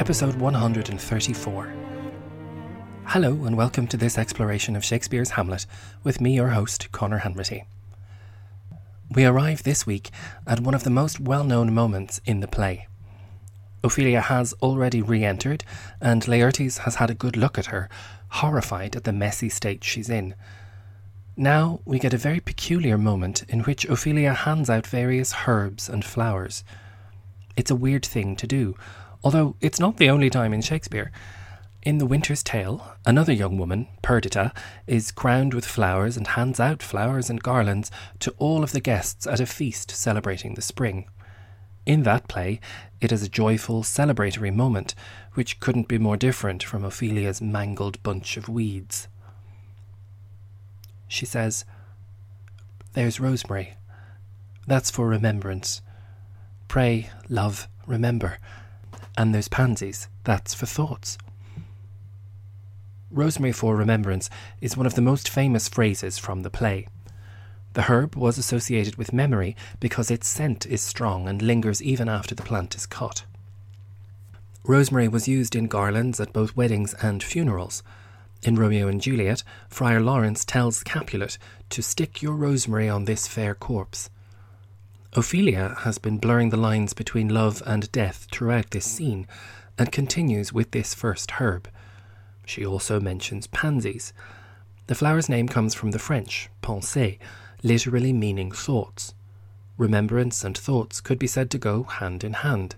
episode 134. Hello, and welcome to this exploration of Shakespeare's Hamlet with me, your host, Conor Hanratty. We arrive this week at one of the most well known moments in the play. Ophelia has already re entered, and Laertes has had a good look at her, horrified at the messy state she's in. Now we get a very peculiar moment in which Ophelia hands out various herbs and flowers. It's a weird thing to do, although it's not the only time in Shakespeare. In The Winter's Tale, another young woman, Perdita, is crowned with flowers and hands out flowers and garlands to all of the guests at a feast celebrating the spring. In that play, it is a joyful, celebratory moment, which couldn't be more different from Ophelia's mangled bunch of weeds. She says, There's rosemary. That's for remembrance. Pray, love, remember. And those pansies. That's for thoughts. Rosemary for remembrance is one of the most famous phrases from the play. The herb was associated with memory because its scent is strong and lingers even after the plant is cut. Rosemary was used in garlands at both weddings and funerals. In Romeo and Juliet, Friar Lawrence tells Capulet to stick your rosemary on this fair corpse. Ophelia has been blurring the lines between love and death throughout this scene, and continues with this first herb. She also mentions pansies. The flower's name comes from the French, pensée, literally meaning thoughts. Remembrance and thoughts could be said to go hand in hand.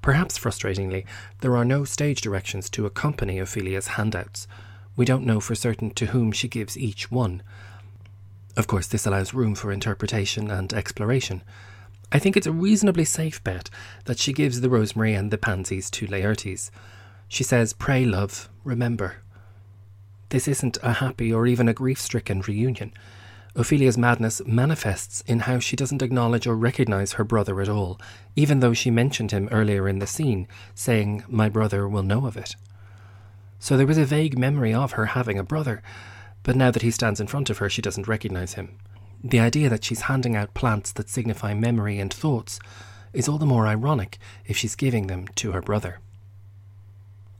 Perhaps frustratingly, there are no stage directions to accompany Ophelia's handouts. We don't know for certain to whom she gives each one. Of course, this allows room for interpretation and exploration. I think it's a reasonably safe bet that she gives the rosemary and the pansies to Laertes. She says, Pray, love, remember. This isn't a happy or even a grief stricken reunion. Ophelia's madness manifests in how she doesn't acknowledge or recognize her brother at all, even though she mentioned him earlier in the scene, saying, My brother will know of it. So there was a vague memory of her having a brother, but now that he stands in front of her, she doesn't recognize him. The idea that she's handing out plants that signify memory and thoughts is all the more ironic if she's giving them to her brother.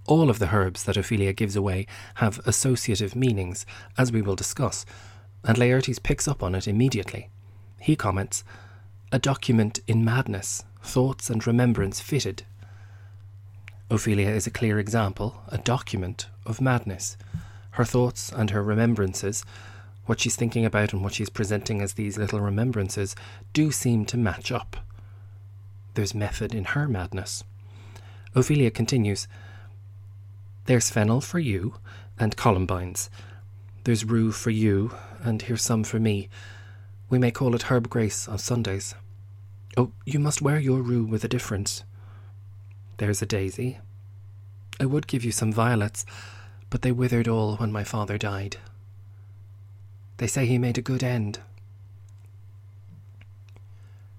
All of the herbs that Ophelia gives away have associative meanings, as we will discuss, and Laertes picks up on it immediately. He comments, A document in madness, thoughts and remembrance fitted. Ophelia is a clear example, a document of madness. Her thoughts and her remembrances, what she's thinking about and what she's presenting as these little remembrances, do seem to match up. There's method in her madness. Ophelia continues, There's fennel for you, and columbines. There's rue for you, and here's some for me. We may call it herb grace on Sundays. Oh, you must wear your rue with a difference. There's a daisy. I would give you some violets, but they withered all when my father died. They say he made a good end.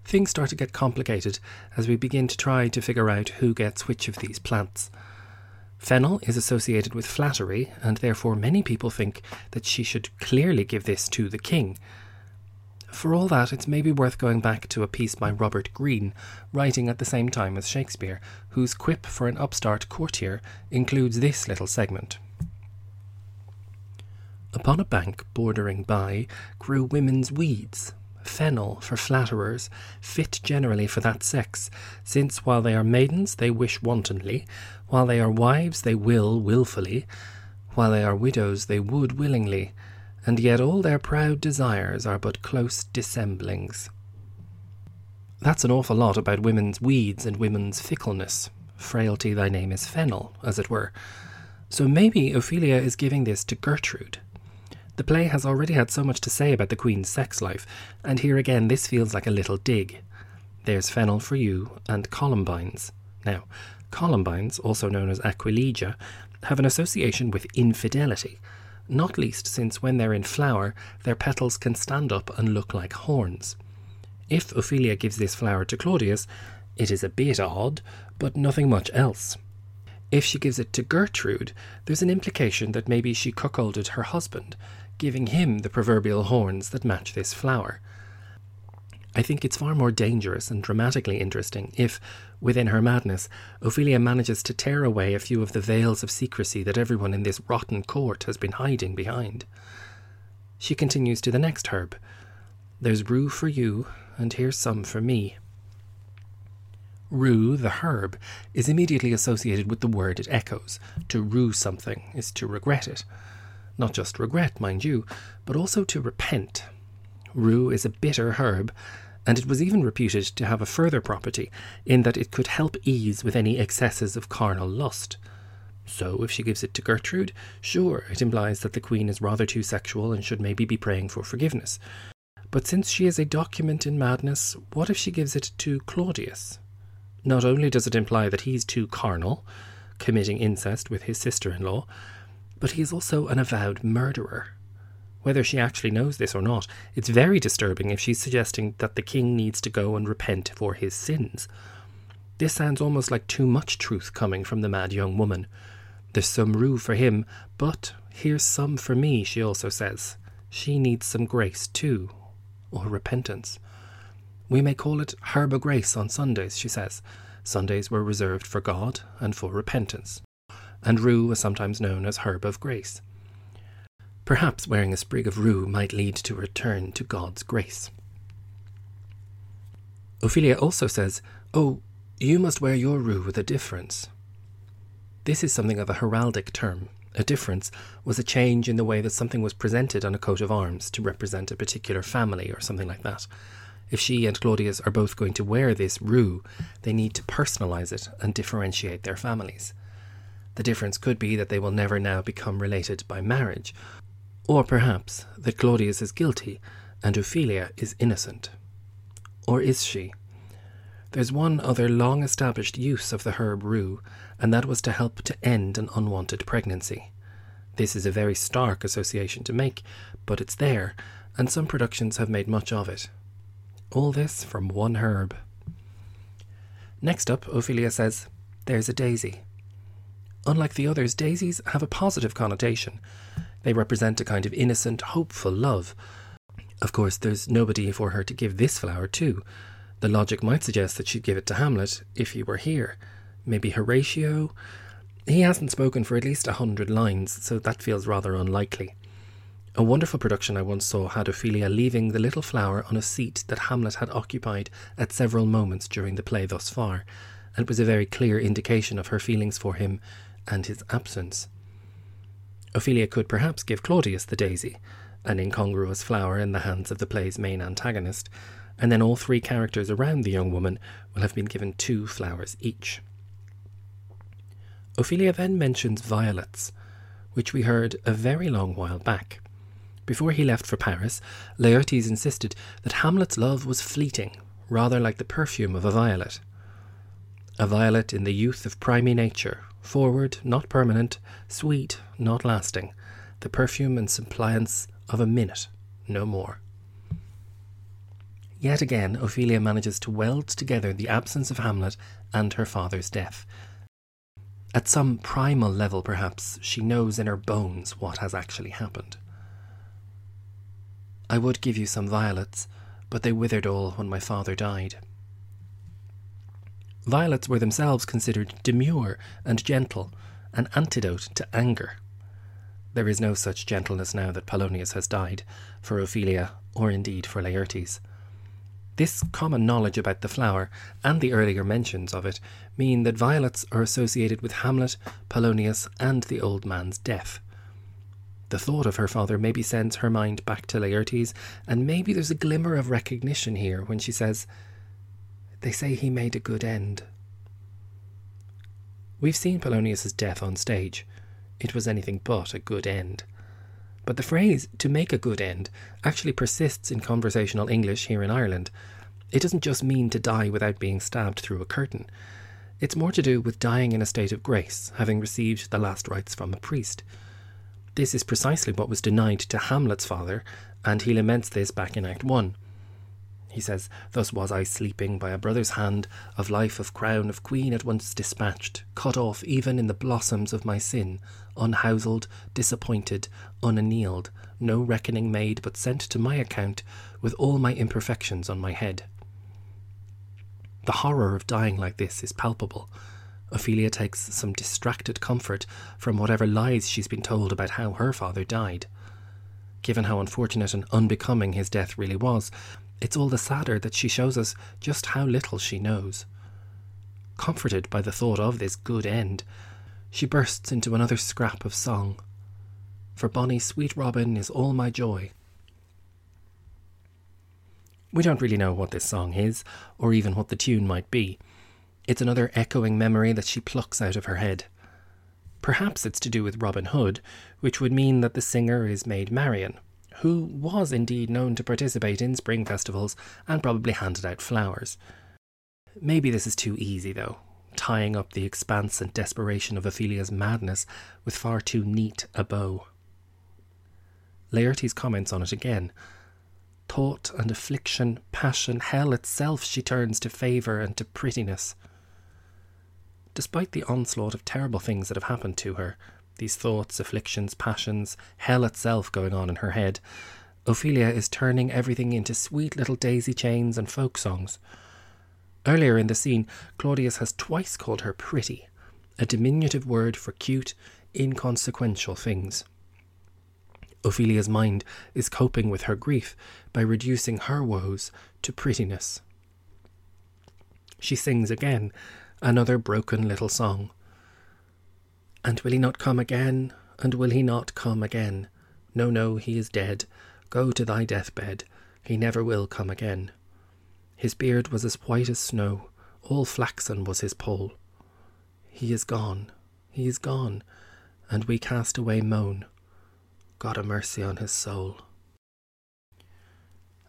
Things start to get complicated as we begin to try to figure out who gets which of these plants. Fennel is associated with flattery, and therefore many people think that she should clearly give this to the king. For all that, it's maybe worth going back to a piece by Robert Greene, writing at the same time as Shakespeare, whose quip for an upstart courtier includes this little segment. Upon a bank bordering by grew women's weeds, fennel for flatterers, fit generally for that sex, since while they are maidens they wish wantonly, while they are wives they will wilfully, while they are widows they would willingly, and yet all their proud desires are but close dissemblings. That's an awful lot about women's weeds and women's fickleness. Frailty, thy name is fennel, as it were. So maybe Ophelia is giving this to Gertrude, the play has already had so much to say about the Queen's sex life, and here again this feels like a little dig. There's fennel for you, and columbines. Now, columbines, also known as aquilegia, have an association with infidelity, not least since when they're in flower, their petals can stand up and look like horns. If Ophelia gives this flower to Claudius, it is a bit odd, but nothing much else. If she gives it to Gertrude, there's an implication that maybe she cuckolded her husband, giving him the proverbial horns that match this flower. I think it's far more dangerous and dramatically interesting if, within her madness, Ophelia manages to tear away a few of the veils of secrecy that everyone in this rotten court has been hiding behind. She continues to the next herb. There's rue for you, and here's some for me. Rue, the herb, is immediately associated with the word it echoes. To rue something is to regret it. Not just regret, mind you, but also to repent. Rue is a bitter herb, and it was even reputed to have a further property in that it could help ease with any excesses of carnal lust. So, if she gives it to Gertrude, sure, it implies that the Queen is rather too sexual and should maybe be praying for forgiveness. But since she is a document in madness, what if she gives it to Claudius? Not only does it imply that he's too carnal, committing incest with his sister in law, but he is also an avowed murderer. Whether she actually knows this or not, it's very disturbing if she's suggesting that the king needs to go and repent for his sins. This sounds almost like too much truth coming from the mad young woman. There's some rue for him, but here's some for me, she also says. She needs some grace too, or repentance. We may call it herb of Grace on Sundays, she says. Sundays were reserved for God and for repentance, and rue was sometimes known as Herb of Grace. Perhaps wearing a sprig of rue might lead to a return to God's grace. Ophelia also says, Oh, you must wear your rue with a difference. This is something of a heraldic term. A difference was a change in the way that something was presented on a coat of arms to represent a particular family or something like that. If she and Claudius are both going to wear this rue, they need to personalize it and differentiate their families. The difference could be that they will never now become related by marriage, or perhaps that Claudius is guilty and Ophelia is innocent. Or is she? There's one other long established use of the herb rue, and that was to help to end an unwanted pregnancy. This is a very stark association to make, but it's there, and some productions have made much of it. All this from one herb. Next up, Ophelia says, There's a daisy. Unlike the others, daisies have a positive connotation. They represent a kind of innocent, hopeful love. Of course, there's nobody for her to give this flower to. The logic might suggest that she'd give it to Hamlet if he were here. Maybe Horatio? He hasn't spoken for at least a hundred lines, so that feels rather unlikely. A wonderful production I once saw had Ophelia leaving the little flower on a seat that Hamlet had occupied at several moments during the play thus far, and it was a very clear indication of her feelings for him and his absence. Ophelia could perhaps give Claudius the daisy, an incongruous flower in the hands of the play's main antagonist, and then all three characters around the young woman will have been given two flowers each. Ophelia then mentions violets, which we heard a very long while back. Before he left for Paris, Laertes insisted that Hamlet's love was fleeting, rather like the perfume of a violet. A violet in the youth of primy nature, forward, not permanent, sweet, not lasting, the perfume and semblance of a minute, no more. Yet again, Ophelia manages to weld together the absence of Hamlet and her father's death. At some primal level, perhaps, she knows in her bones what has actually happened. I would give you some violets, but they withered all when my father died. Violets were themselves considered demure and gentle, an antidote to anger. There is no such gentleness now that Polonius has died, for Ophelia, or indeed for Laertes. This common knowledge about the flower, and the earlier mentions of it, mean that violets are associated with Hamlet, Polonius, and the old man's death. The thought of her father maybe sends her mind back to Laertes, and maybe there's a glimmer of recognition here when she says, they say he made a good end. We've seen Polonius's death on stage. It was anything but a good end. But the phrase to make a good end actually persists in conversational English here in Ireland. It doesn't just mean to die without being stabbed through a curtain. It's more to do with dying in a state of grace, having received the last rites from a priest. This is precisely what was denied to Hamlet's father, and he laments this back in Act 1. He says, Thus was I sleeping by a brother's hand, of life, of crown, of queen at once dispatched, cut off even in the blossoms of my sin, unhouselled, disappointed, unaneled, no reckoning made, but sent to my account with all my imperfections on my head. The horror of dying like this is palpable. Ophelia takes some distracted comfort from whatever lies she's been told about how her father died. Given how unfortunate and unbecoming his death really was, it's all the sadder that she shows us just how little she knows. Comforted by the thought of this good end, she bursts into another scrap of song. For bonny sweet Robin is all my joy. We don't really know what this song is, or even what the tune might be. It's another echoing memory that she plucks out of her head. Perhaps it's to do with Robin Hood, which would mean that the singer is Maid Marian, who was indeed known to participate in spring festivals and probably handed out flowers. Maybe this is too easy, though, tying up the expanse and desperation of Ophelia's madness with far too neat a bow. Laertes comments on it again. Thought and affliction, passion, hell itself she turns to favour and to prettiness. Despite the onslaught of terrible things that have happened to her, these thoughts, afflictions, passions, hell itself going on in her head, Ophelia is turning everything into sweet little daisy chains and folk songs. Earlier in the scene, Claudius has twice called her pretty, a diminutive word for cute, inconsequential things. Ophelia's mind is coping with her grief by reducing her woes to prettiness. She sings again, another broken little song. And will he not come again? And will he not come again? No, no, he is dead. Go to thy deathbed. He never will come again. His beard was as white as snow, all flaxen was his poll. He is gone, he is gone, and we cast away moan. God a mercy on his soul.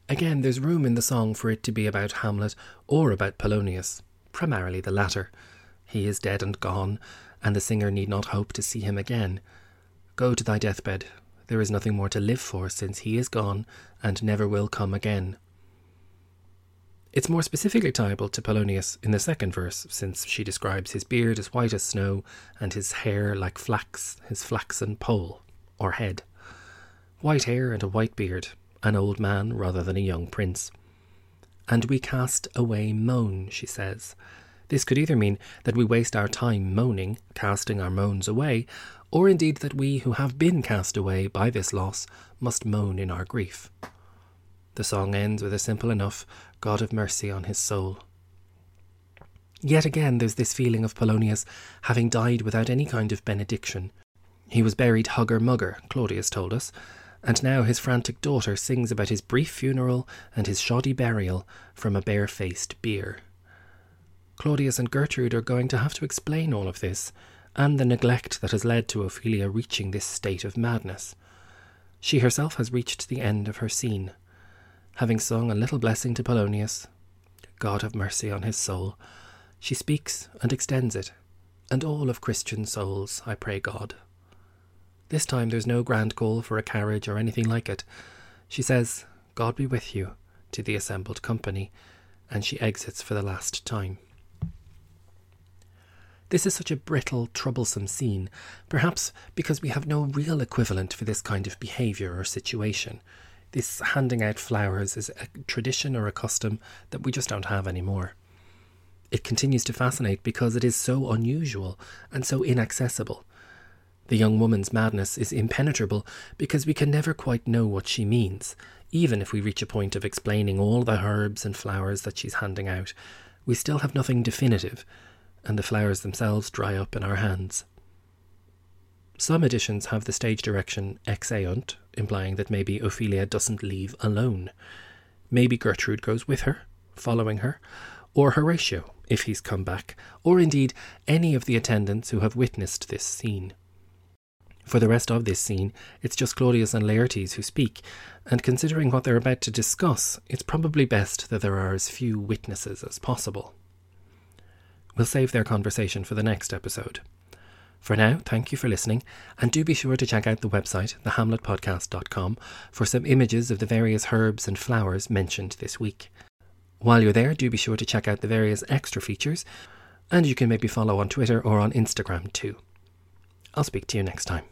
Again, there's room in the song for it to be about Hamlet or about Polonius, primarily the latter. He is dead and gone, and the singer need not hope to see him again. Go to thy deathbed. There is nothing more to live for, since he is gone and never will come again. It's more specifically tiable to Polonius in the second verse, since she describes his beard as white as snow and his hair like flax, his flaxen poll, or head. White hair and a white beard, an old man rather than a young prince. And we cast away moan, she says, this could either mean that we waste our time moaning, casting our moans away, or indeed that we who have been cast away by this loss must moan in our grief. The song ends with a simple enough God of mercy on his soul. Yet again, there's this feeling of Polonius having died without any kind of benediction. He was buried hugger mugger, Claudius told us, and now his frantic daughter sings about his brief funeral and his shoddy burial from a bare-faced bier. Claudius and Gertrude are going to have to explain all of this, and the neglect that has led to Ophelia reaching this state of madness. She herself has reached the end of her scene. Having sung a little blessing to Polonius, God have mercy on his soul, she speaks and extends it, and all of Christian souls, I pray God. This time there's no grand call for a carriage or anything like it. She says, God be with you, to the assembled company, and she exits for the last time. This is such a brittle, troublesome scene, perhaps because we have no real equivalent for this kind of behaviour or situation. This handing out flowers is a tradition or a custom that we just don't have anymore. It continues to fascinate because it is so unusual and so inaccessible. The young woman's madness is impenetrable because we can never quite know what she means, even if we reach a point of explaining all the herbs and flowers that she's handing out. We still have nothing definitive, and the flowers themselves dry up in our hands. Some editions have the stage direction exeunt, implying that maybe Ophelia doesn't leave alone. Maybe Gertrude goes with her, following her, or Horatio, if he's come back, or indeed any of the attendants who have witnessed this scene. For the rest of this scene, it's just Claudius and Laertes who speak, and considering what they're about to discuss, it's probably best that there are as few witnesses as possible. We'll save their conversation for the next episode. For now, thank you for listening, and do be sure to check out the website, thehamletpodcast.com, for some images of the various herbs and flowers mentioned this week. While you're there, do be sure to check out the various extra features, and you can maybe follow on Twitter or on Instagram too. I'll speak to you next time.